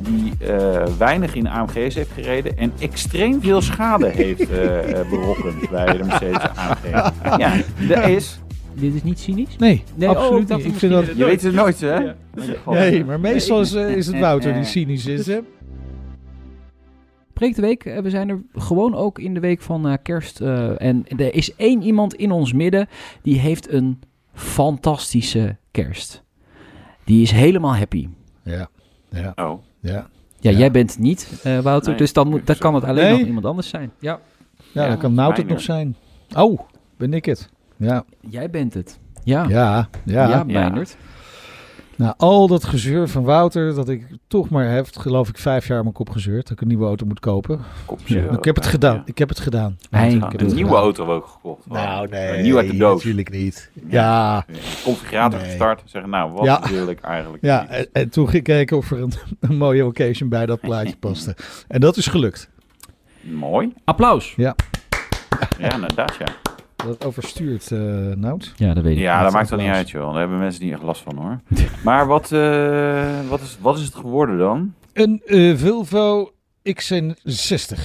die eh, weinig in AMG's heeft gereden en extreem veel schade heeft eh, eh, berokkend bij de Mercedes AMG. Ja, dat is. Dit is niet cynisch? Nee, Nee, oh, absoluut niet. Ik vind dat... Je weet het nooit, hè? Nee, maar meestal is, is het Wouter die cynisch is, hè? Preek de week. We zijn er gewoon ook in de week van eh, kerst. eh, en er is één iemand in ons midden die heeft een fantastische kerst. Die is helemaal happy. Ja, ja, Oh, ja. Ja, Ja. jij bent het niet, eh, Wouter. Nee, dus dan, moet, dan kan het alleen Nee. nog iemand anders zijn. Ja, Ja, Ja, dan kan Nout het nog zijn. Oh, ben ik het. Ja, jij bent het. Ja, ja, ja. ja, Ja. Nou, al dat gezeur van Wouter, dat ik toch maar heb, geloof ik, vijf jaar mijn kop gezeurd. Dat ik een nieuwe auto moet kopen. ik heb het gedaan. Ik heb het gedaan. Hij- Ik heb Een het nieuwe gedaan. auto ook gekocht. Nou, nee, Nieuw uit de doos. natuurlijk niet. Ja, Configurator Nee. gestart. Zeggen, nou, wat Ja. wil ik eigenlijk? ja. En, en toen ging ik kijken of er een, een mooie occasion bij dat plaatje paste. En dat is gelukt. Mooi. Applaus. Ja, inderdaad, ja. Dat overstuurt, eh Nout. Ja, dat weet ik. Ja, Dat dat maakt toch niet uit, joh. Daar hebben mensen niet echt last van, hoor. Maar wat, eh, wat, is, wat is het geworden dan? Een eh, Volvo XC60.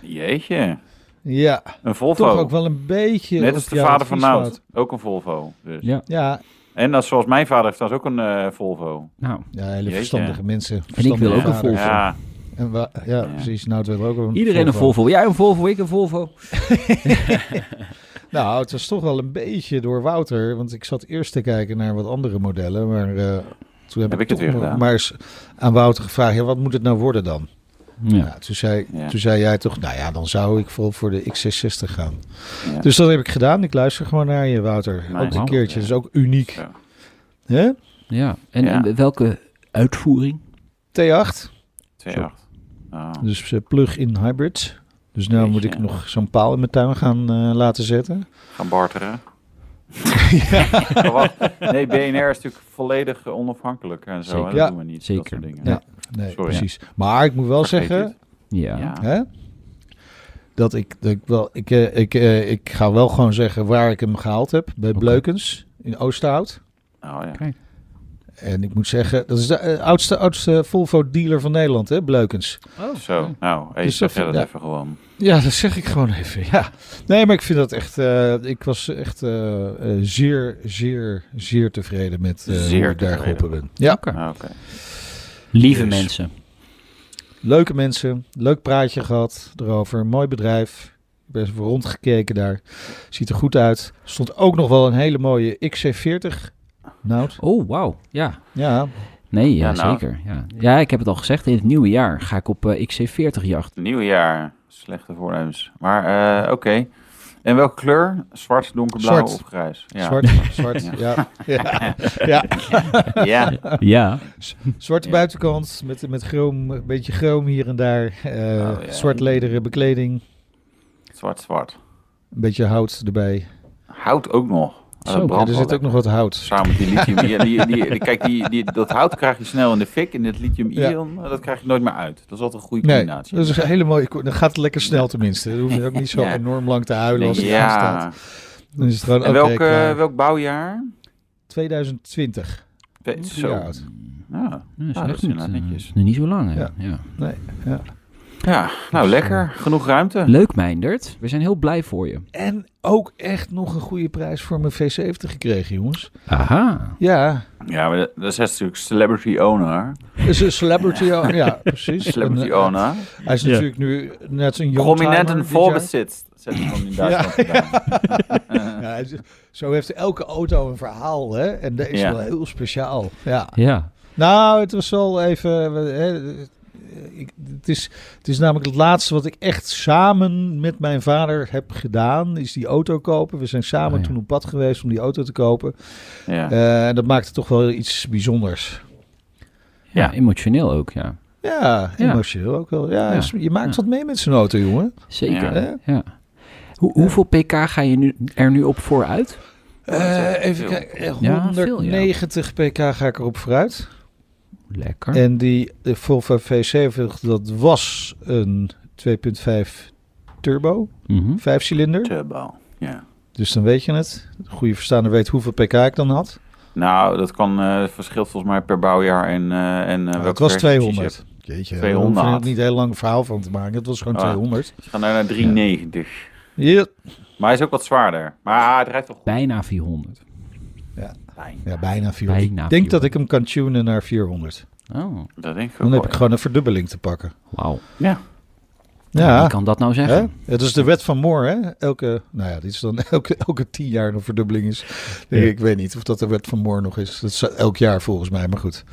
Jeetje. Ja, Een Volvo. toch ook wel een beetje... Net als de jouw vader van. Nout. Ook een Volvo. Dus. Ja, Ja, En dat, zoals mijn vader heeft trouwens ook een eh, Volvo. nou. ja, hele Jeetje. verstandige mensen. En ik Verstandige wil ook een. Volvo. Ja, En wa- ja, Ja. precies. Nout wil ook een Iedereen een Volvo. Jij een Volvo, ik een Volvo. Nou, het was toch wel een beetje door Wouter. Want ik zat eerst te kijken naar wat andere modellen. Maar eh, toen heb, Heb ik toch het weer maar- gedaan? maar eens aan Wouter gevraagd. Ja, wat moet het nou worden dan? Ja. Ja, toen, zei, Ja. toen zei jij toch, nou ja, dan zou ik vol voor de X660 gaan. Ja. Dus dat heb ik gedaan. Ik luister gewoon naar je, Wouter. Ook een keertje. Ja. Dat is ook uniek. Ja, en, Ja. en welke uitvoering? T8. 2.8. Oh. Dus eh, plug-in hybrid. Dus nu moet ik nog zo'n paal in mijn tuin gaan eh, laten zetten. Gaan barteren. Wat? Nee, BNR is natuurlijk volledig eh, onafhankelijk en zo. Zeker. hè. Dat Ja, doen we niet. zeker. Dat soort dingen. Ja. Nee, Sorry. precies. Maar ik moet wel Vergeet zeggen... het. Ja. Ja. Hè? Dat ik, dat ik wel, ik, eh, ik, eh, ik ga wel gewoon zeggen waar ik hem gehaald heb. Bij. Bleukens in Oosterhout. Oh, ja. Kijk. En ik moet zeggen, dat is de eh, oudste, oudste Volvo dealer van Nederland, hè, Bleukens. Zo, nou, hey, Dus dat- ja. even gewoon. Ja, dat zeg ik gewoon even. Ja. Nee, maar ik vind dat echt. eh, ik was echt eh, zeer, zeer, zeer tevreden met eh Zeer hoe ik daar geholpen ben. Ja, Oké. Ah, Oké. Lieve Dus. mensen. leuke mensen, leuk praatje gehad erover, mooi bedrijf. Ik ben even rondgekeken daar. Ziet er goed uit. Stond ook nog wel een hele mooie XC40. Nout. Oh, wauw. Ja. Ja, Nee, ja, Ja, nou. zeker. Ja. ja, ik heb het al gezegd. In het nieuwe jaar ga ik op eh, XC40 jacht. Nieuw jaar. Slechte voornemens. Maar eh, oké. En welke kleur? Zwart, donkerblauw Zwart. of grijs? Ja. zwart, zwart. Ja. Ja. Ja. ja. Ja. Zwarte Ja. buitenkant met, met chroom, een beetje chroom hier en daar. Oh, ja. Zwart lederen bekleding. Zwart, zwart. Een beetje hout erbij. Hout ook nog. Zo, dat ja, brandt Ja, er zit ook nog wat hout. Samen met die lithium. die, die, die, die- kijk, die, die, dat hout krijg je snel in de fik. En dit lithium-ion, dat krijg je nooit meer uit. Dat is altijd een goede Nee, combinatie. dat is een hele mooie. Dan gaat het lekker snel tenminste. Dan hoef je ook niet zo Ja. enorm lang te huilen als het ja. aanstaat. Dan is het gewoon, En oké, welk, eh, klaar. welk bouwjaar? 2020. Twee- Drie Zo. oud. Ja, Dat is Ah, dat echt is eh, netjes. nog niet zo lang. Hè? Ja. Ja. Nee, ja. Ja nou lekker. Genoeg ruimte. Leuk, Meindert. We zijn heel blij voor je. En ook echt nog een goede prijs voor mijn V70 gekregen, jongens. Aha. Ja, Ja, maar dat, dat is natuurlijk celebrity owner. is een celebrity. ja, precies. Celebrity En, eh, owner. Hij is Ja. natuurlijk nu net een jong Prominenten voorbezit. Zet ik gewoon in Duitsland gedaan. Ja, zo heeft elke auto een verhaal, hè? En deze is Ja. wel heel speciaal. Ja. Ja. Nou, het was wel even. Hè, ik, het, is, het is namelijk het laatste wat ik echt samen met mijn vader heb gedaan, is die auto kopen. We zijn samen Oh, ja. toen op pad geweest om die auto te kopen. Ja. Eh, En dat maakte toch wel iets bijzonders. Ja, emotioneel ook, ja. Ja, Ja. emotioneel ook wel. Ja, Ja. je maakt Ja. wat mee met zo'n auto, jongen. Zeker. Ja. Hè? Ja. Hoe, hoeveel pk ga je nu, er nu op vooruit? Eh, even kijken. eh, Ja, veel, ja. 190 pk ga ik erop vooruit. Lekker. En die de Volvo V70, dat was een 2.5 turbo, Mhm. vijf cilinder. Turbo. Ja. Dus dan weet je het. De goede verstaander weet hoeveel pk ik dan had. Nou, dat kan eh verschilt volgens mij per bouwjaar en, eh en uh, Nou, het was 200. Jeetje, 200. daar hoef je er niet een heel lang verhaal van te maken. Het was gewoon Ah. 200. Ze gaan daar naar 390. Ja. Maar hij is ook wat zwaarder. Maar hij rijdt toch. Bijna 400. Fijn. ja, bijna 400. Bijna ik denk 400. dat ik hem kan tunen naar 400. Oh, Dat denk ik ook Dan heb ik gewoon een verdubbeling te pakken. wauw. Ja. Ja, Wie kan dat nou hè? zeggen? het is de wet van Moore. Hè? Elke, nou ja, dit is dan elke, elke tien jaar een verdubbeling is. Nee, Ja. Ik weet niet of dat de wet van Moore nog is. Dat is elk jaar volgens mij, maar goed.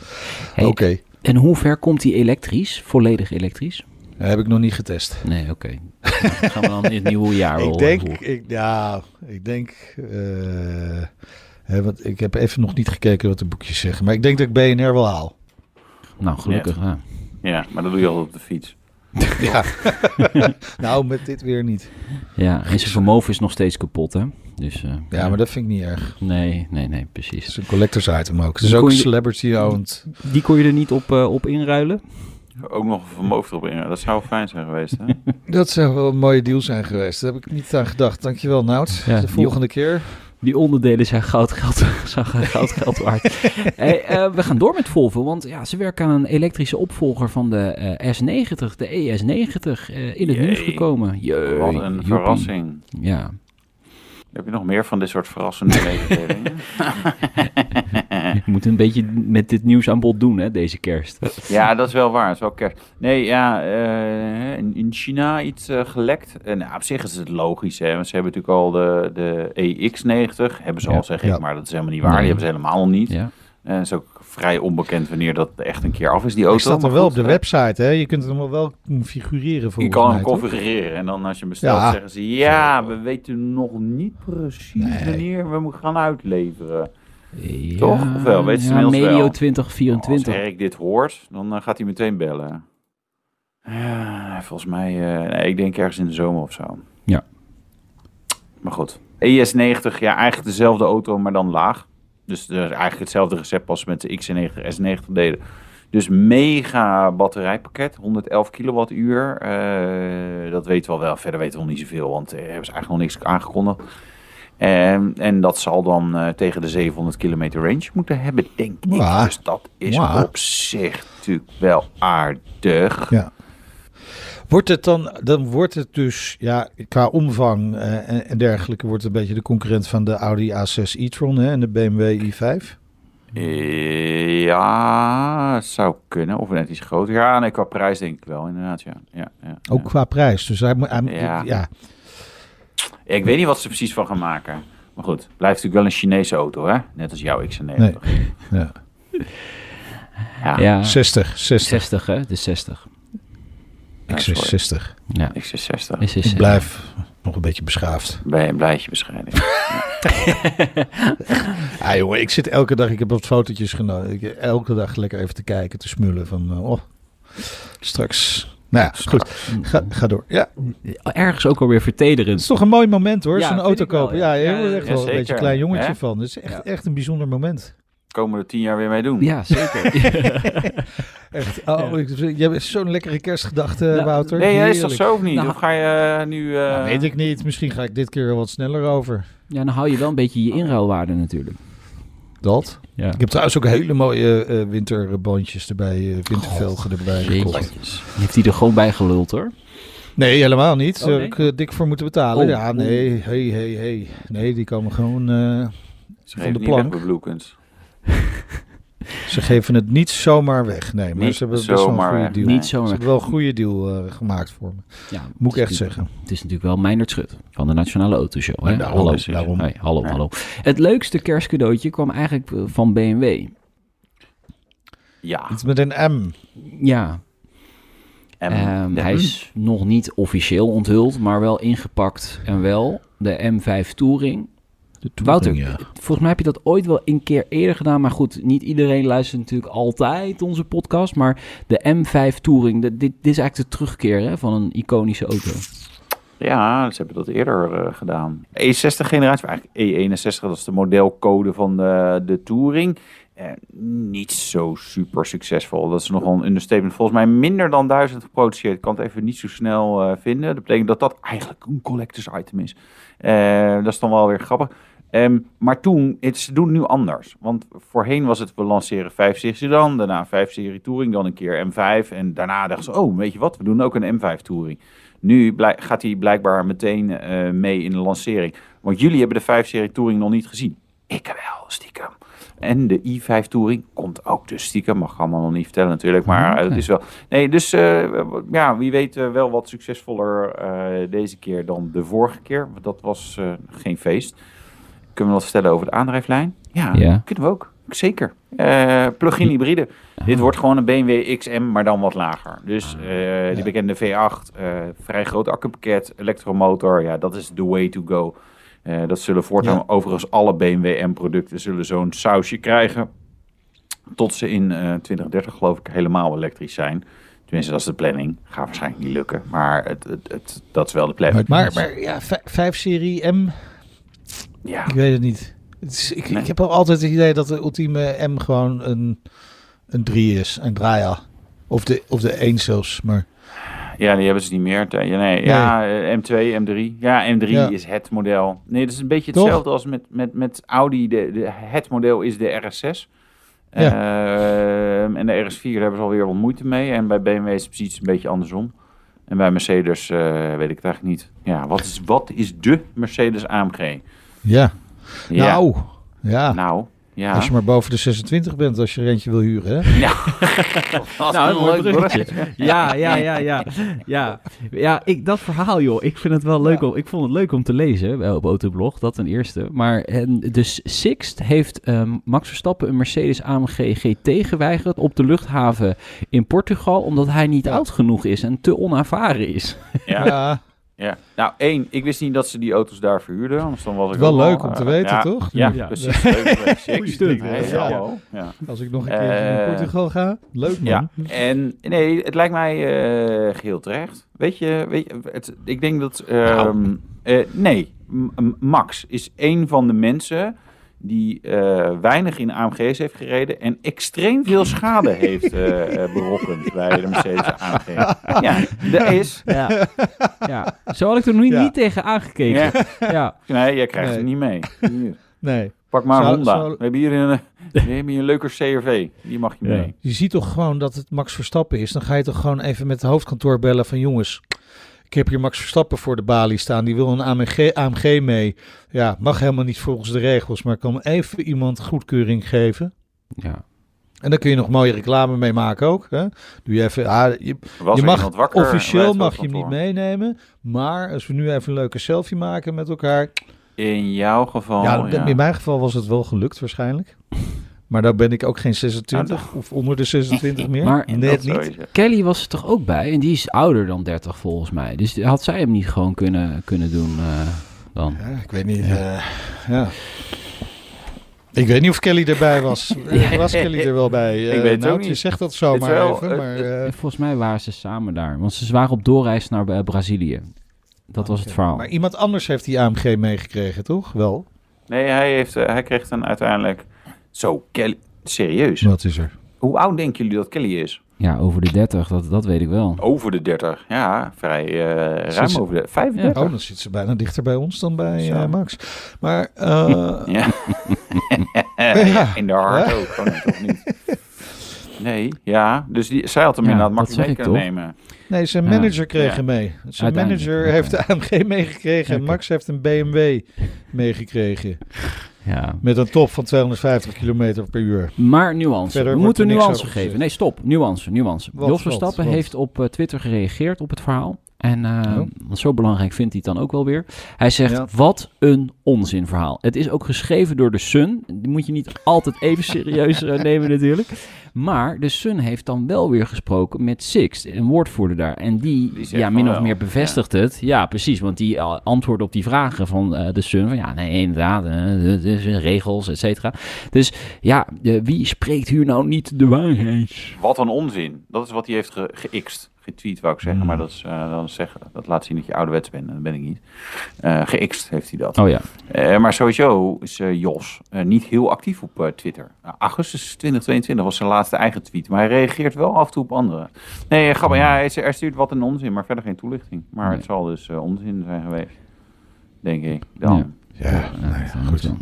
Hey, Oké, En hoe ver komt die elektrisch? Volledig elektrisch? dat heb ik nog niet getest. Nee, oké. Dan gaan we dan in het nieuwe jaar wel Ik denk, horen. ik, ja, ik denk, eh, hè, want ik heb even nog niet gekeken wat de boekjes zeggen. Maar ik denk dat ik BNR wel haal. Nou, gelukkig. Ja. Ja, maar dat doe je altijd op de fiets. Ja. nou, met dit weer niet. ja, en zijn vermogen is nog steeds kapot, hè? Dus, eh, Ja, maar dat vind ik niet erg. Nee, nee, nee, Het precies. is een collectors item ook. Het is Die ook kon je- celebrity owned. Die kon je er niet op, eh, op inruilen? Ook nog een vermogen erop in. Dat zou fijn zijn geweest. Hè? Dat zou wel een mooie deal zijn geweest. Daar heb ik niet aan gedacht. Dankjewel, Nout. Ja, de volgende keer. Die onderdelen zijn goud geld, zijn goud geld waard. hey, eh, we gaan door met Volvo, want ja, ze werken aan een elektrische opvolger van de eh, S90, de ES90, eh, in het Jee. nieuws gekomen. Jee, Wat een joepie. verrassing. Ja. Heb je nog meer van dit soort verrassende mededelingen? Je moet een beetje met dit nieuws aan bod doen, hè, deze kerst. ja, dat is wel waar. Dat is wel kerst. Nee, ja, eh, in, in China iets eh, gelekt. En nou, op zich is het logisch, hè. Want ze hebben natuurlijk al de, de EX90. Hebben ze Ja. al, zeg ik. Ja. Maar dat is helemaal niet waar. Nee. Die hebben ze helemaal nog niet. Ja. En het is ook vrij onbekend wanneer dat echt een keer af is, die auto. Hij staat nog wel goed, op de hè. website. Hè? Je kunt hem wel configureren Je volgens kan hem toch? configureren en dan als je hem bestelt Ja. zeggen ze... Ja, we weten nog niet precies Nee. wanneer we hem gaan uitleveren. Ja, Toch? Of wel? Weet ze ja, inmiddels medio wel? 2024. Als Erik dit hoort, dan eh, gaat hij meteen bellen. Ja, volgens mij... eh, nee, ik denk ergens in de zomer of zo. Ja. Maar goed. ES90, ja, eigenlijk dezelfde auto, maar dan laag. Dus eh, eigenlijk hetzelfde recept als met de XC90, S90 deden. Dus mega batterijpakket, 111 kilowattuur. Eh, dat weten we al wel. Verder weten we nog niet zoveel, want eh, hebben ze eigenlijk nog niks aangekondigd. En, en dat zal dan eh, tegen de 700 kilometer range moeten hebben, denk ik. Dus dat is op zich natuurlijk wel aardig. Ja. Wordt het dan, dan wordt het dus, ja, qua omvang eh, en, en dergelijke, wordt het een beetje de concurrent van de Audi A6 e-tron hè, en de BMW i5? Eh, Ja, het zou kunnen. Of net iets groter. Ja, nee, qua prijs denk ik wel, inderdaad. Ja. Ja, ja, Ook ja. qua prijs. Dus hij, Ja. ja. Ik weet niet wat ze precies van gaan maken. Maar goed, het blijft natuurlijk wel een Chinese auto, hè? Net als jouw XC90. Nee. Ja. Ja, Ja, 60, 60. 60 hè, de 60. Ik Ja, zeg sorry. 60. Ja, XC60. is, is, Ik blijf nog een beetje beschaafd. Bij een blijtje bescheiden. Ja, jongen, ik zit elke dag, ik heb wat fotootjes genomen. Ik, elke dag lekker even te kijken, te smullen van, eh, oh, straks. Nou ja, goed. Ga, ga door. Ja, Ergens ook alweer het vertederend. is toch een mooi moment hoor, Ja, zo'n auto ik wel, kopen. ja. Ja, je Ja, wordt echt ja, wel een beetje een klein jongetje van. Het is echt, Ja. echt een bijzonder moment. Komen we er tien jaar weer mee doen. Ja, zeker. Echt. Oh, ik- je hebt zo'n lekkere kerstgedachte, Nou, Wouter. Nee, ja, is dat Heerlijk. zo of niet? Nou, of ga je eh, nu... eh, Ja, weet ik niet. Misschien ga ik dit keer wel wat sneller over. ja, dan hou je wel een beetje je inruilwaarde natuurlijk. Dat. Ja. Ik heb trouwens ook hele mooie eh, winterbandjes erbij, eh, wintervelgen erbij jeetje. gekocht. Heeft hij er gewoon bij geluld hoor. Nee, helemaal niet. Oh, Daar nee? heb ik dik voor moeten betalen. Oh, ja, oh. nee. Hey, hey, hey. Nee, die komen gewoon... eh, Ze van de plank. ze geven het niet zomaar weg. Nee, maar Niet ze hebben best wel een goede deal. Niet Ze zomaar. hebben wel een goede deal eh, gemaakt voor me. Ja, Moet ik echt zeggen. Het is natuurlijk wel Meindert Schut van de Nationale Autoshow. Hè? Daarom, hallo. precies. daarom. Hey, hallo, Ja. hallo. Het leukste kerstcadeautje kwam eigenlijk eh, van BMW. Ja. Iets met een M. Ja, En, ehm, hij is nog niet officieel onthuld, maar wel ingepakt en wel. De M5 Touring. De Wouter, ja. volgens mij heb je dat ooit wel een keer eerder gedaan. Maar goed, niet iedereen luistert natuurlijk altijd onze podcast. Maar de M5 Touring, de- dit, dit is eigenlijk de terugkeer hè, van een iconische auto. Ja, ze hebben dat eerder eh, gedaan. E60 generatie, maar eigenlijk E61, dat is de modelcode van de, de Touring. Eh, niet zo super succesvol. Dat is nogal een understatement. Volgens mij minder dan duizend geproduceerd. Ik kan het even niet zo snel eh, vinden. Dat betekent dat dat eigenlijk een collectors item is. Eh, dat is dan wel weer grappig. Ehm, maar toen, het, ze doen het nu anders. Want voorheen was het, we lanceren 5-serie sedan, daarna 5-serie Touring, dan een keer M5. En daarna dachten ze, oh, weet je wat, we doen ook een M5 Touring. Nu gaat hij blijkbaar meteen eh, mee in de lancering. Want jullie hebben de 5-serie Touring nog niet gezien. Ik wel, stiekem. En de i5 Touring komt ook dus stiekem. Mag ik allemaal nog niet vertellen natuurlijk. Maar eh, het is wel... Nee, dus eh, ja, wie weet wel wat succesvoller deze keer dan de vorige keer. Want dat was geen feest. Kunnen we wat vertellen over de aandrijflijn? Ja, Ja. kunnen we ook. Zeker. Eh plug-in hybride. Dit wordt gewoon een BMW XM, maar dan wat lager. Dus eh, die bekende V8, eh, vrij groot accupakket, elektromotor. Ja, dat is the way to go. Eh, dat zullen voortaan Ja. overigens alle BMW M-producten zullen zo'n sausje krijgen. Tot ze in eh 2030 geloof ik helemaal elektrisch zijn. Tenminste, dat is de planning. Gaat waarschijnlijk niet lukken. Maar het, het, het, dat is wel de planning. Maar, maar ja, 5-serie M, ja. ik weet het niet. Het is, ik, Nee. ik heb al altijd het idee dat de ultieme M gewoon een, een 3 is, een Draia. Of de, of de 1 zelfs, maar... Ja, die hebben ze niet meer. Ja, nee, ja, eh, M2, M3. Ja, M3 Ja. is het model. Nee, dat is een beetje Toch? hetzelfde als met, met, met Audi. De, de, het model is de RS6. Ehm, en de RS4 daar hebben ze alweer wat moeite mee. En bij BMW is het precies een beetje andersom. En bij Mercedes eh, weet ik het eigenlijk niet. Ja, wat is, wat is de Mercedes AMG? Ja. Ja, Nou, ja. nou, ja. Als je maar boven de 26 bent, als je er eentje wil huren, hè? Ja. Nou, een leuk bruggetje. Ja, ja, ja, ja. Ja, ja ik, dat verhaal, joh. Ik vind het wel leuk om, ik vond het leuk om te lezen eh, op Autoblog, dat ten eerste. Maar en, dus Sixt heeft ehm, Max Verstappen een Mercedes AMG GT geweigerd op de luchthaven in Portugal, omdat hij niet Ja. oud genoeg is en te onervaren is. Ja. Ja, nou één, ik wist niet dat ze die auto's daar verhuurden, anders dan was ik Wel leuk al, om te weten, ja, toch? Ja, Ja. precies. Leuk. Nee, Ja. als ik nog een keer naar Eh, Portugal ga. Leuk man. ja, en nee, het lijkt mij eh, geheel terecht. Weet je, weet je het, ik denk dat... ehm, eh, nee, Max is een van de mensen die eh, weinig in AMG's heeft gereden en extreem veel schade heeft eh, eh, berokkend bij de Mercedes AMG. Ja, dat is... Ja, ja. zo had ik er nog niet, Ja. niet tegen aangekeken. Ja, Ja. nee, jij krijgt Nee. hem niet mee. Hier. Nee. Pak maar een Zou- Honda. zou- We hebben hier een, we hebben hier een leuker CRV. Die mag je Ja. mee. Je ziet toch gewoon dat het Max Verstappen is. Dan ga je toch gewoon even met het hoofdkantoor bellen van jongens. Ik heb hier Max Verstappen voor de balie staan. Die wil een AMG, AMG mee. Ja, mag helemaal niet volgens de regels. Maar kan even iemand goedkeuring geven. Ja. En dan kun je nog mooie reclame mee maken ook. Hè? Doe je even. Ah, je, je mag wakker officieel mag je hem niet meenemen. Maar als we nu even een leuke selfie maken met elkaar. In jouw geval, ja, ja. in mijn geval was het wel gelukt waarschijnlijk. Maar dan ben ik ook geen 26 of onder de 26 meer. Maar- Dat net niet. Kelly was er toch ook bij? En die is ouder dan 30 volgens mij. Dus had zij hem niet gewoon kunnen, kunnen doen eh, dan? Ja, ik weet niet. eh, ja. Ik weet niet of Kelly erbij was. Eh, Was Kelly er wel bij? Ik weet het nou, ook Je niet. zegt dat is wel, even. Maar, eh, Volgens mij waren ze samen daar. Want ze waren op doorreis naar Brazilië. Dat was het verhaal. maar iemand anders heeft die AMG meegekregen, toch? Wel. Nee, hij, heeft, hij kreeg dan uiteindelijk... Zo, Kelly... Serieus? Wat is er? Hoe oud denken jullie dat Kelly is? Ja, over de 30, dat, dat weet ik wel. Over de 30. Ja, vrij eh, ruim over de 35. Oh, dan zit ze bijna dichter bij ons dan bij eh, Max. Maar eh, Ja. Ja. In de hart Ja. ook. Niet. Nee, ja. Dus die, zij had hem Ja, inderdaad dat makkelijk mee kunnen nemen. nee, zijn Ja. manager kreeg Ja. hem mee. Zijn Uiteindelijk, manager heeft de AMG meegekregen en. Max heeft een BMW meegekregen. Ja. Met een top van 250 km per uur. Maar nuance. Verder we moeten nuance geven. Nee, stop. Nuance, nuance. Jos Verstappen heeft op eh, Twitter gereageerd op het verhaal. En eh, Oh. zo belangrijk vindt hij het dan ook wel weer. Hij zegt, Ja. wat een onzinverhaal. Het is ook geschreven door de Sun. Die moet je niet altijd even serieus eh, nemen natuurlijk. Maar de Sun heeft dan wel weer gesproken met Sixt, een woordvoerder daar. En die, ja, min of wel. meer bevestigt het. Ja, precies. Want die uh, antwoordt op die vragen van eh, de Sun. Van ja, nee, inderdaad. eh, de, de- de regels, et cetera. Dus ja, eh, wie spreekt hier nou niet de waarheid? Wat een onzin. Dat is wat hij heeft ge-. Getweet, wou ik zeggen. Hmm. Maar dat, is, eh, dan zeggen, dat laat zien dat je ouderwets bent. En dat ben ik niet. Eh Gext heeft hij dat. Oh ja. Eh, maar sowieso is eh, Jos eh, niet heel actief op Twitter. Nou, augustus 2022 was zijn laatste eigen tweet. Maar hij reageert wel af en toe op andere. Nee, grappig. Ja, hij, hij stuurt wat een onzin, maar verder geen toelichting. Maar Nee. het zal dus onzin zijn geweest. Denk ik. Dan. Ja. Ja, Ja, nou ja, goed. Het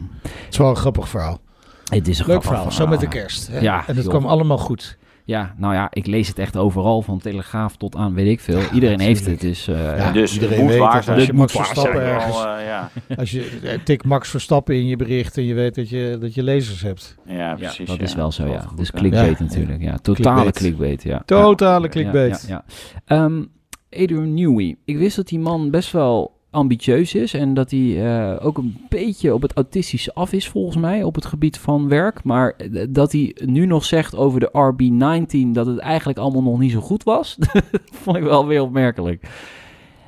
is wel een grappig verhaal. Het is een Leuk grappig verhaal, zo met de kerst. Hè? Ja, en het joh. kwam allemaal goed. Ja, nou ja, ik lees het echt overal, van Telegraaf tot aan weet ik veel. Iedereen heeft het, dus... eh, Ja, dus iedereen moet weet waar dat zijn. als je Max Verstappen zijn. ergens- eh, ja. Als je tik Max Verstappen in je bericht en je weet dat je, dat je lezers hebt. ja, ja, precies. dat ja. is wel zo, ja. goed, Dus clickbait Ja. natuurlijk, ja. Totale Clickbait. ja. Totale clickbait. Ja, ja, Ehm, Adrian Newey. Ik wist dat die man best wel ambitieus is en dat hij eh, ook een beetje op het autistische af is volgens mij op het gebied van werk. Maar eh, dat hij nu nog zegt over de RB19 dat het eigenlijk allemaal nog niet zo goed was, vond ik wel weer opmerkelijk.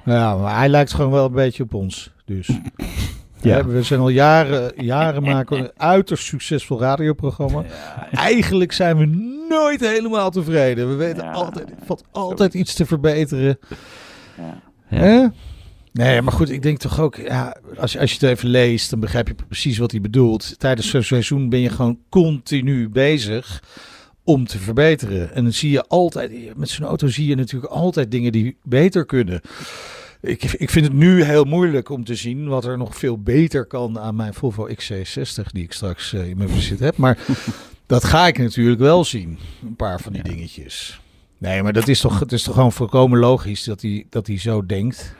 Ja, maar hij lijkt gewoon wel een beetje op ons. Dus. Ja. Ja. we zijn al jaren, jaren maken een uiterst succesvol radioprogramma. Eigenlijk zijn we nooit helemaal tevreden. We weten Ja. altijd, er valt altijd iets te verbeteren. Ja. Ja. Hè? Nee, maar goed, ik denk toch ook, ja, als, je, als je het even leest, dan begrijp je precies wat hij bedoelt. Tijdens zo'n seizoen ben je gewoon continu bezig om te verbeteren. En dan zie je altijd, met zo'n auto zie je natuurlijk altijd dingen die beter kunnen. Ik, ik vind het nu heel moeilijk om te zien wat er nog veel beter kan aan mijn Volvo XC60, die ik straks eh, in mijn bezit heb. Maar dat ga ik natuurlijk wel zien, een paar van die dingetjes. Nee, maar dat is toch, het is toch gewoon volkomen logisch dat hij, dat hij zo denkt.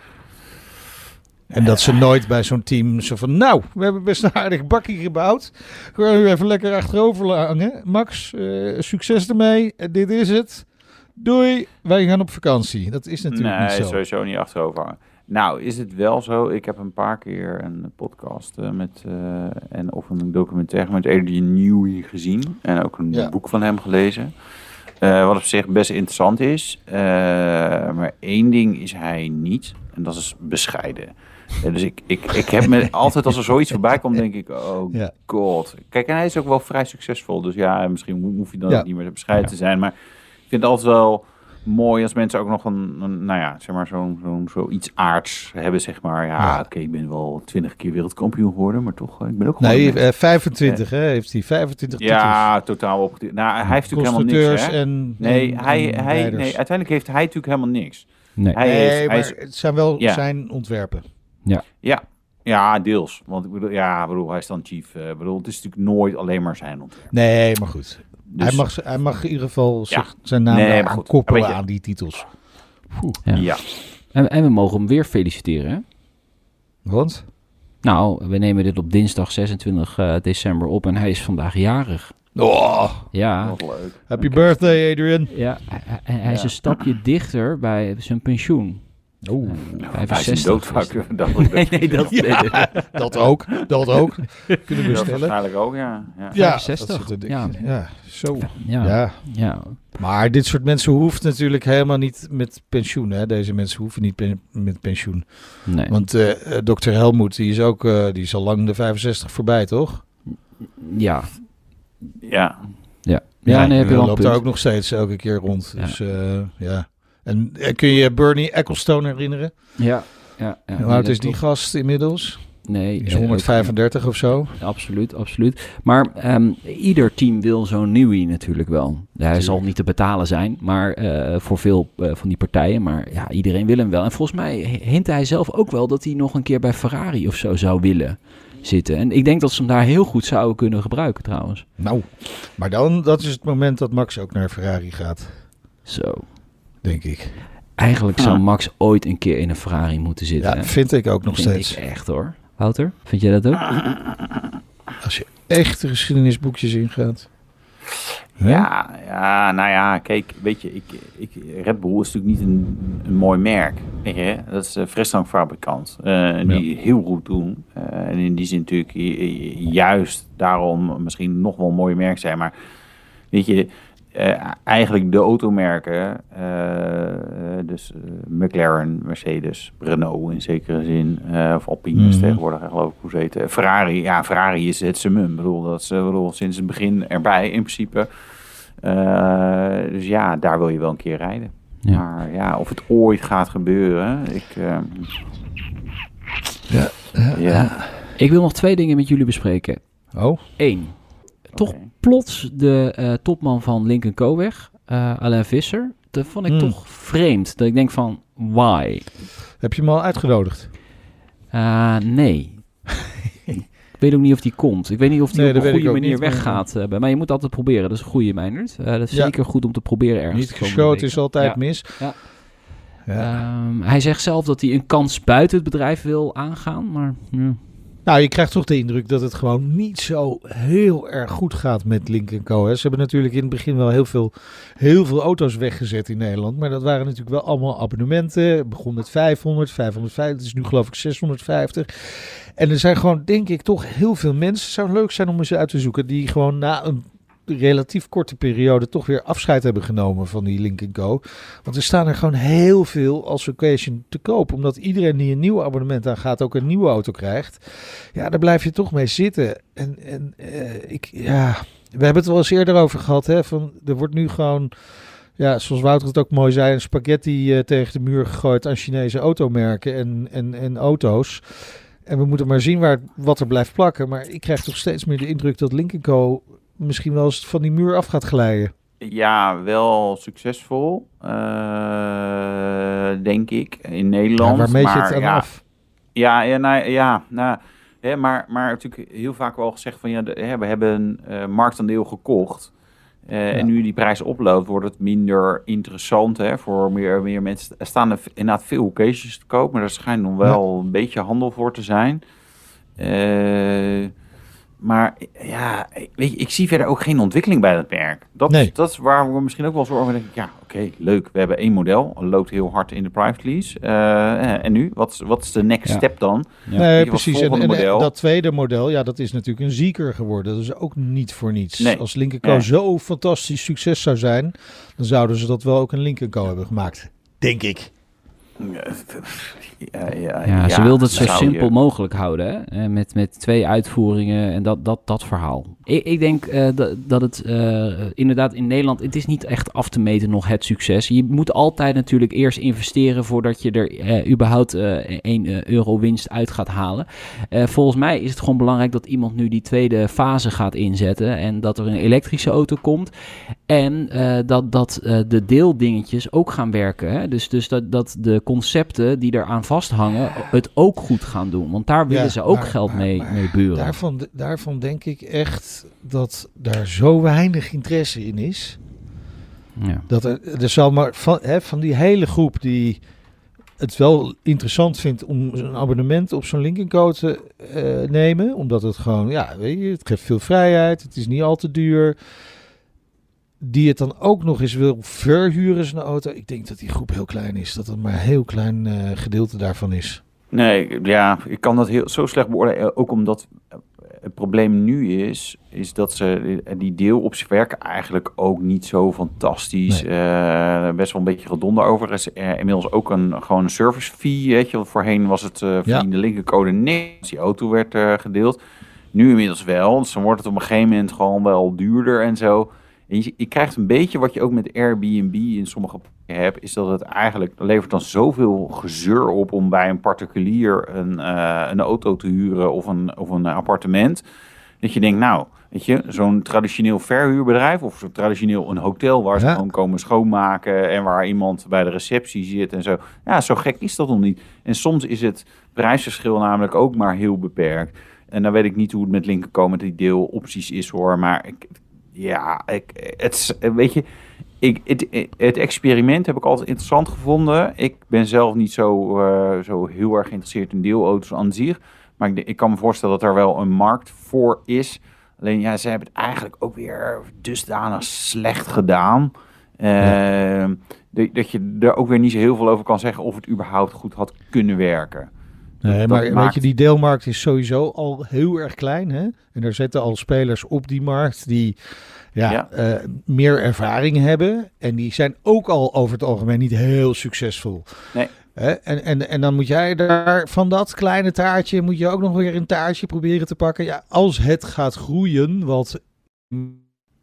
En dat ze nooit bij zo'n team zo van, nou, we hebben best een aardig bakkie gebouwd. Gewoon nu even lekker achterover hangen. Max, eh, succes ermee. Dit is het. Doei, wij gaan op vakantie. Dat is natuurlijk nee, niet zo. sowieso niet achterover hangen. Nou, is het wel zo? Ik heb een paar keer een podcast eh, met, eh, en of een documentaire met Adrian Newey gezien. En ook een Ja. boek van hem gelezen. Wat op zich best interessant is. Maar één ding is hij niet. En dat is bescheiden. Dus ik, ik, ik heb me altijd als er zoiets voorbij komt, denk ik, oh Ja. god. Kijk, en hij is ook wel vrij succesvol. Dus ja, misschien ho- hoef je dan Ja. niet meer bescheiden Ja. te zijn. Maar ik vind het altijd wel mooi als mensen ook nog een, een nou ja, zeg maar zo'n zo'n zoiets aards hebben, zeg maar. Ja, Ja. oké, ik ben wel twintig keer wereldkampioen geworden, maar toch, eh, ik ben ook gewoon... Nee, een mens. eh, 25 hè, heeft hij. 25 titels. ja, totaal op. Nou, hij heeft natuurlijk helemaal niks, hè? en Nee, en- hij, en hij, nee, uiteindelijk heeft hij natuurlijk helemaal niks. Nee. Hij nee, hij maar is, het zijn wel Ja. zijn ontwerpen. Ja, ja, deels. Want ik bedoel, ja, bedoel, hij is dan chief. eh, bedoel, het is natuurlijk nooit alleen maar zijn ontwerp. Nee, maar goed. Dus, hij, mag, hij mag in ieder geval zich, Ja. zijn naam Nee, aan koppelen je- aan die titels. Ja. ja. En, en we mogen hem weer feliciteren, hè? Want? Nou, we nemen dit op dinsdag 26 eh, december op en hij is vandaag jarig. Oh, Ja, Wat leuk. happy birthday, Adrian. ja hij, hij- hij is Ja. een stapje dichter bij zijn pensioen. Oeh, Eh, Hij is 65 dood is vaak. het. Dat, Nee, nee, dat... Ja, dat ook. Dat ook. Kunnen we dat stellen. waarschijnlijk ook, ja. ja. Ja, 65. dat zit dik Ja. zo. Ja, ja. Ja. Maar dit soort mensen hoeft natuurlijk helemaal niet met pensioen. Hè? Deze mensen hoeven niet pen- met pensioen. nee. Want eh, eh, dokter Helmoet, die is ook eh, die is al lang de 65 voorbij, toch? Ja, ja. ja. Ja, nee, heb je loopt daar ook nog steeds elke keer rond. Ja. Dus eh, ja. En eh, kun je Bernie Ecclestone herinneren? Ja, ja. ja Hoe oud is die gast inmiddels? Nee. Is eh, 135 of zo. Absoluut, absoluut. Maar ehm, ieder team wil zo'n nieuwie natuurlijk wel. Hij zal niet te betalen zijn, maar eh, voor veel eh, van die partijen. Maar ja, iedereen wil hem wel. En volgens mij hint hij zelf ook wel dat hij nog een keer bij Ferrari of zo zou willen zitten. En ik denk dat ze hem daar heel goed zouden kunnen gebruiken trouwens. Nou, maar dan, dat is het moment dat Max ook naar Ferrari gaat, Zo. Denk ik. Eigenlijk zou. Max ooit een keer in een Ferrari moeten zitten. Ja, hè? vind ik ook nog Vind steeds. ik echt hoor. Wouter, vind jij dat ook? Als je echt de geschiedenisboekjes ingaat. Hè? Ja, ja, nou ja, kijk, weet je, ik, ik, Red Bull is natuurlijk niet een, een mooi merk. Weet je, dat is een frisdrankfabrikant. eh, die heel goed doen. Eh, en in die zin natuurlijk ju- juist daarom misschien nog wel een mooi merk zijn. Maar weet je, eh, eigenlijk de automerken, eh, dus eh, McLaren, Mercedes, Renault in zekere zin, eh, of Alpine is Mhm. tegenwoordig geloof ik hoe ze heten. Ferrari, ja, Ferrari is het summum. Ik bedoel, dat is eh, bedoel, sinds het begin erbij in principe. Eh, dus ja, daar wil je wel een keer rijden. Maar ja, of het ooit gaat gebeuren, ik... Ja. ja. Ik wil nog twee dingen met jullie bespreken. Oh, Eén, toch. Plots de eh, topman van Lincoln Co. weg, eh, Alain Visser. Dat vond ik Hmm. toch vreemd. Dat ik denk van, why? heb je hem al uitgenodigd? Eh, nee. ik weet ook niet of die komt. Ik weet niet of die Nee, op een goede manier niet, maar- weggaat. bij- maar je moet altijd proberen. Dat is een goede, Meijnerd. Dat is Ja. zeker goed om te proberen ergens Niet geschoten is altijd Ja. mis. Ja. Ja. Ehm, hij zegt zelf dat hij een kans buiten het bedrijf wil aangaan. Maar ja. Nou, je krijgt toch de indruk dat het gewoon niet zo heel erg goed gaat met Link Co. Ze hebben natuurlijk in het begin wel heel veel, heel veel auto's weggezet in Nederland. Maar dat waren natuurlijk wel allemaal abonnementen. Het begon met 500, 550, het is nu geloof ik 650. En er zijn gewoon, denk ik, toch heel veel mensen. Het zou leuk zijn om eens uit te zoeken. Die gewoon na een relatief korte periode toch weer afscheid hebben genomen van die Link Co. Want er staan er gewoon heel veel als occasion te koop. Omdat iedereen die een nieuw abonnement aangaat ook een nieuwe auto krijgt. Ja, daar blijf je toch mee zitten. En, en eh, ik, ja, we hebben het wel eens eerder over gehad. Hè, van, er wordt nu gewoon, ja, zoals Wouter het ook mooi zei, een spaghetti eh, tegen de muur gegooid aan Chinese automerken en, en, en auto's. En we moeten maar zien waar, wat er blijft plakken. Maar ik krijg toch steeds meer de indruk dat Lincoln Co. misschien wel eens van die muur af gaat glijden. Ja, wel succesvol, eh, denk ik, in Nederland. Ja, waar meet je maar het ja, af? Ja, ja, nou, ja nou, hè, maar, maar natuurlijk heel vaak wel gezegd van ja, de, hè, we hebben een eh, marktaandeel gekocht. Eh, En nu die prijs oploopt, wordt het minder interessant hè, voor meer, meer mensen. Er staan er inderdaad veel occasions te koop, maar er schijnt nog wel een beetje handel voor te zijn. Maar ja, weet je, ik zie verder ook geen ontwikkeling bij dat merk. Dat, Nee. dat is waar we misschien ook wel zorgen. denk ik, ja, oké, leuk. We hebben één model, loopt heel hard in de private lease. Eh, en nu? Wat, wat is de next Ja. step dan? Ja. Nee, je precies. En, dat tweede model, ja, dat is natuurlijk een zieker geworden. Dat is ook niet voor niets. Nee. Als Lincoln Co. Zo fantastisch succes zou zijn, dan zouden ze dat wel ook een Lincoln Co. hebben gemaakt. Denk ik. Ja, ja, Ja, ze wilde het zo simpel je- mogelijk houden. Hè? Eh, Met, met twee uitvoeringen en dat, dat, dat verhaal. Ik, ik denk eh, dat, dat het eh, inderdaad in Nederland... Het is niet echt af te meten nog het succes. Je moet altijd natuurlijk eerst investeren... voordat je er überhaupt eh 1 euro winst uit gaat halen. Volgens mij is het gewoon belangrijk dat iemand nu die tweede fase gaat inzetten... en dat er een elektrische auto komt... En dat, dat de deeldingetjes ook gaan werken. Hè? Dus, dus dat, dat de concepten die eraan vasthangen het ook goed gaan doen. Want daar willen Ja, ze ook maar- geld maar- mee, maar mee buren. Daarvan, daarvan denk ik echt dat daar zo weinig interesse in is. Ja. Dat er, er zal maar van, hè, van die hele groep die het wel interessant vindt om een abonnement op zo'n Lincoln Co te eh, nemen. Omdat het gewoon, ja, weet je, het geeft veel vrijheid. Het is niet al te duur. Die het dan ook nog eens wil verhuren, zijn auto. Ik denk dat die groep heel klein is. Dat het maar een heel klein eh, gedeelte daarvan is. Nee, ja, ik kan dat heel, zo slecht beoordelen. Ook omdat het probleem nu is, is dat ze eh, die deelopties werken eigenlijk ook niet zo fantastisch. Eh, best wel een beetje gedonder over. Er is inmiddels ook een gewoon een service fee. Weet je, voorheen was het eh via Ja. de linkercode nee, als die auto werd gedeeld. Nu inmiddels wel. Dus dan wordt het op een gegeven moment gewoon wel duurder en zo. En je, je krijgt een beetje wat je ook met Airbnb in sommige plekken hebt, is dat het eigenlijk levert dan zoveel gezeur op om bij een particulier een, eh, een auto te huren of een, of een appartement. Dat je denkt, nou, weet je, zo'n traditioneel verhuurbedrijf of zo'n traditioneel een hotel waar ze Ja. gewoon komen schoonmaken en waar iemand bij de receptie zit en zo. Ja, zo gek is dat nog niet. En soms is het prijsverschil namelijk ook maar heel beperkt. En dan weet ik niet hoe het met met die deelopties is hoor, maar ik, ja, ik, het, weet je, ik, het, het experiment heb ik altijd interessant gevonden. Ik ben zelf niet zo, eh, zo heel erg geïnteresseerd in deelauto's aan zich. Maar ik, ik kan me voorstellen dat er wel een markt voor is. Alleen ja, ze hebben het eigenlijk ook weer dusdanig slecht gedaan. Eh, dat- Dat je er ook weer niet zo heel veel over kan zeggen of het überhaupt goed had kunnen werken. Nee, maar weet je, die deelmarkt is sowieso al heel erg klein. Hè? En er zitten al spelers op die markt die ja, Ja. eh, meer ervaring hebben. En die zijn ook al over het algemeen niet heel succesvol. Nee. Hè? En, en, en dan moet jij daar van dat kleine taartje, moet je ook nog weer een taartje proberen te pakken. Ja, als het gaat groeien, wat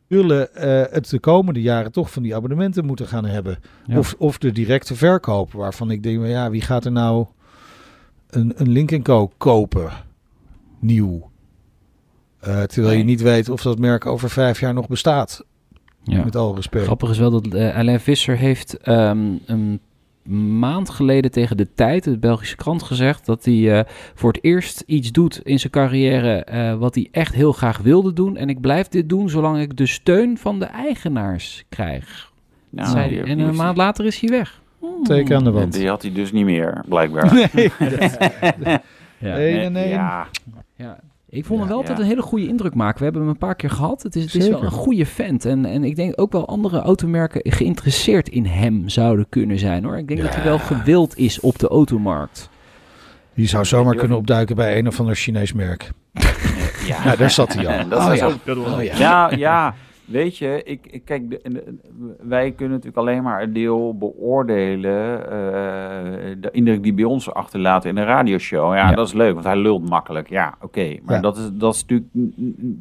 zullen eh, het de komende jaren toch van die abonnementen moeten gaan hebben. Ja. Of, of de directe verkoop, waarvan ik denk, ja, wie gaat er nou een, een Link Co kopen? Nieuw. Eh, terwijl je niet weet of dat merk over vijf jaar nog bestaat. Ja. Met al respect. Grappig is wel dat eh, Alain Visser heeft ehm, een maand geleden tegen de tijd, de Belgische krant, gezegd dat hij eh, voor het eerst iets doet in zijn carrière eh, wat hij echt heel graag wilde doen. En ik blijf dit doen zolang ik de steun van de eigenaars krijg. Nou, zei die- hij. En een maand later is hij weg. Hmm. Teken aan de En wand. die had hij dus niet meer, blijkbaar. Nee, Ja. nee, nee. nee. Ja, Ja. Ik vond hem Ja, wel altijd ja. een hele goede indruk maken. We hebben hem een paar keer gehad. Het is, het is wel een goede vent. En, en ik denk ook wel andere automerken geïnteresseerd in hem zouden kunnen zijn hoor. Ik denk dat hij wel gewild is op de automarkt. Die zou zomaar kunnen opduiken bij een of ander Chinees merk. Ja, daar zat hij al. Ja, dat oh, ja. Oh, ja. Ja, ja. Weet je, ik, ik, kijk, de, de- wij kunnen natuurlijk alleen maar een deel beoordelen. eh, de indruk die bij ons achterlaten in een radioshow. Ja, Ja. dat is leuk, want hij lult makkelijk. Ja, oké. Maar Ja. dat, is, dat is natuurlijk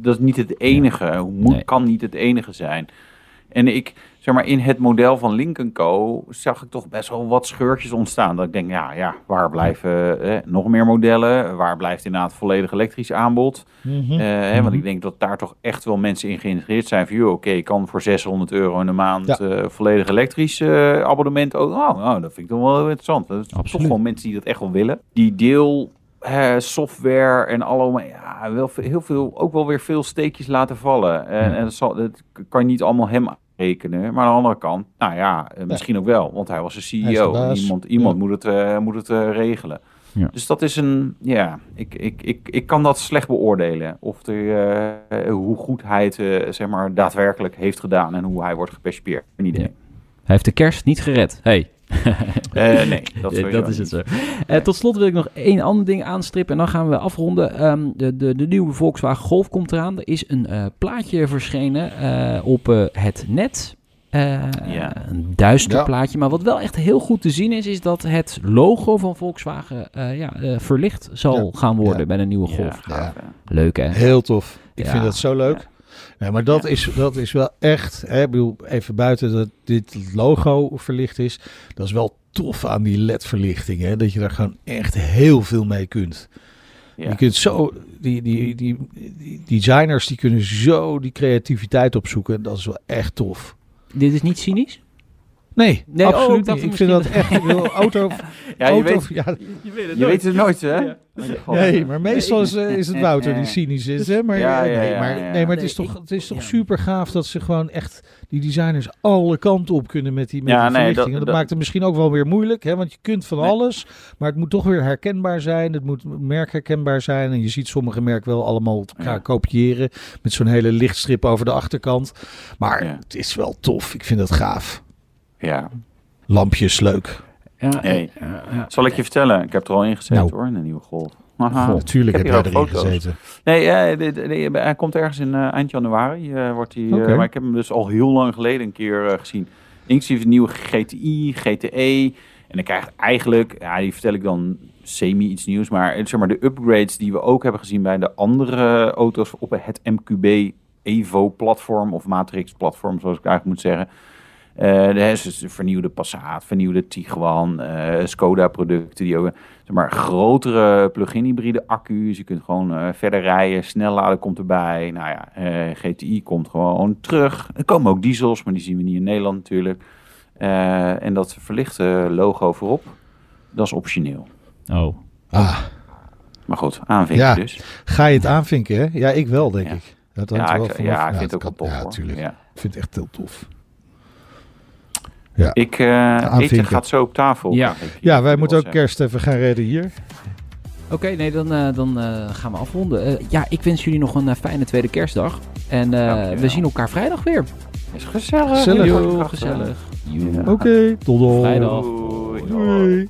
dat is niet het enige. Moet, Nee. Kan niet het enige zijn. En ik, zeg maar, in het model van Lincoln Co. zag ik toch best wel wat scheurtjes ontstaan. Dat ik denk, ja, ja waar blijven eh, nog meer modellen? Waar blijft inderdaad volledig elektrisch aanbod? Mhm. Eh, hè, want ik denk dat daar toch echt wel mensen in geïntegreerd zijn. Van, oké, ik kan voor 600 euro in de maand Ja. eh, volledig elektrisch abonnement. Oh, oh, oh, dat vind ik toch wel heel interessant. Dat is toch Absoluut. gewoon mensen die dat echt wel willen. Die deel software en allemaal, ja, wel heel veel, ook wel weer veel steekjes laten vallen. En, en dat, zal, dat kan je niet allemaal hem rekenen. Maar aan de andere kant, nou ja, eh, misschien ook wel. Want hij was de de CEO. iemand iemand Ja. moet het, eh, moet het eh, regelen. Ja. Dus dat is een, ja, ik, ik, ik, ik kan dat slecht beoordelen. Of eh, hoe goed hij het eh, zeg maar, daadwerkelijk heeft gedaan en hoe hij wordt gepercipieerd. Een idee. Ja. Hij heeft de kerst niet gered. Hey. Eh, nee, dat, Ja, dat is het zo. Eh, tot slot wil ik nog één ander ding aanstrippen en dan gaan we afronden. Ehm, de, de, de nieuwe Volkswagen Golf komt eraan. Er is een eh, plaatje verschenen eh, op eh, het net. Eh, Ja. Een duister Ja. plaatje. Maar wat wel echt heel goed te zien is, is dat het logo van Volkswagen eh, ja, eh, verlicht zal Ja. gaan worden Ja. bij de nieuwe Golf. Leuk hè? Heel tof. Ik Ja. vind dat zo leuk. Nee, maar dat, is, dat is wel echt, hè, ik bedoel, even buiten dat dit logo verlicht is, dat is wel tof aan die LED-verlichting, hè, dat je daar gewoon echt heel veel mee kunt. Ja. Je kunt zo, die, die, die, die designers die kunnen zo die creativiteit opzoeken, dat is wel echt tof. Dit is niet cynisch? Nee, Nee, oh, ik absoluut niet. Ik vind dat echt, ik wil auto, Ja, je auto weet, ja, je weet het nooit, hè? Nee, maar meestal is, is het Wouter die cynisch is. Hè? Maar, Ja, ja, nee, maar, nee, maar het is toch, het is toch ja. super gaaf dat ze gewoon echt die designers alle kanten op kunnen met die, met Ja, die nee, verlichting. dat- En dat, dat- maakt het misschien ook wel weer moeilijk, hè? want je kunt van Nee. alles, maar het moet toch weer herkenbaar zijn. Het moet merkherkenbaar zijn. En je ziet sommige merken wel allemaal elkaar Ja. kopiëren met zo'n hele lichtstrip over de achterkant. Maar Ja. het is wel tof. Ik vind dat gaaf. Ja. Lampjes leuk. Ja, Hey. ja, ja. Zal ik je vertellen? Ik heb er al in gezeten Nou. hoor, in een nieuwe golf. Natuurlijk heb heb jij erin foto's. gezeten. Nee, eh, de- de- de- hij komt ergens in eh, eind januari. eh, wordt hij, eh, Oké. maar ik heb hem dus al heel lang geleden een keer eh, gezien. Inclusief een nieuwe GTI, GTE. En dan krijgt eigenlijk, ja, die vertel ik dan semi iets nieuws. Maar, zeg maar de upgrades die we ook hebben gezien bij de andere auto's op het MQB Evo-platform of Matrix-platform, zoals ik eigenlijk moet zeggen. Eh de, dus vernieuwde Passat, vernieuwde Tiguan, eh, Skoda-producten die ook zeg maar, grotere plug-in hybride accu's. Je kunt gewoon eh, verder rijden, snel laden komt erbij. Nou ja, eh, GTI komt gewoon terug. Er komen ook diesels, maar die zien we niet in Nederland natuurlijk. Eh, en dat verlichte logo voorop, dat is optioneel. Oh. Ah, Maar goed, aanvinken Ja. dus. ga je het aanvinken, hè? Ja, ik wel, denk Ja. ik. Dat Ja, wel ik, ja, ik vind het ook wel tof Ja, hoor. tuurlijk. Ja. Ik vind het echt heel tof. Ik, eh Aanvinken. eten gaat zo op tafel. Ja. ik. Ja, Ik wij moeten ook zeggen. kerst even gaan redden hier. Oké, nee, dan, eh, dan eh, gaan we afronden. Ja, ik wens jullie nog een fijne tweede kerstdag. En eh, we zien elkaar vrijdag weer. Is gezellig. Gezellig. Yo, gezellig. Ja. Oké, tot dan. Vrijdag. Doei.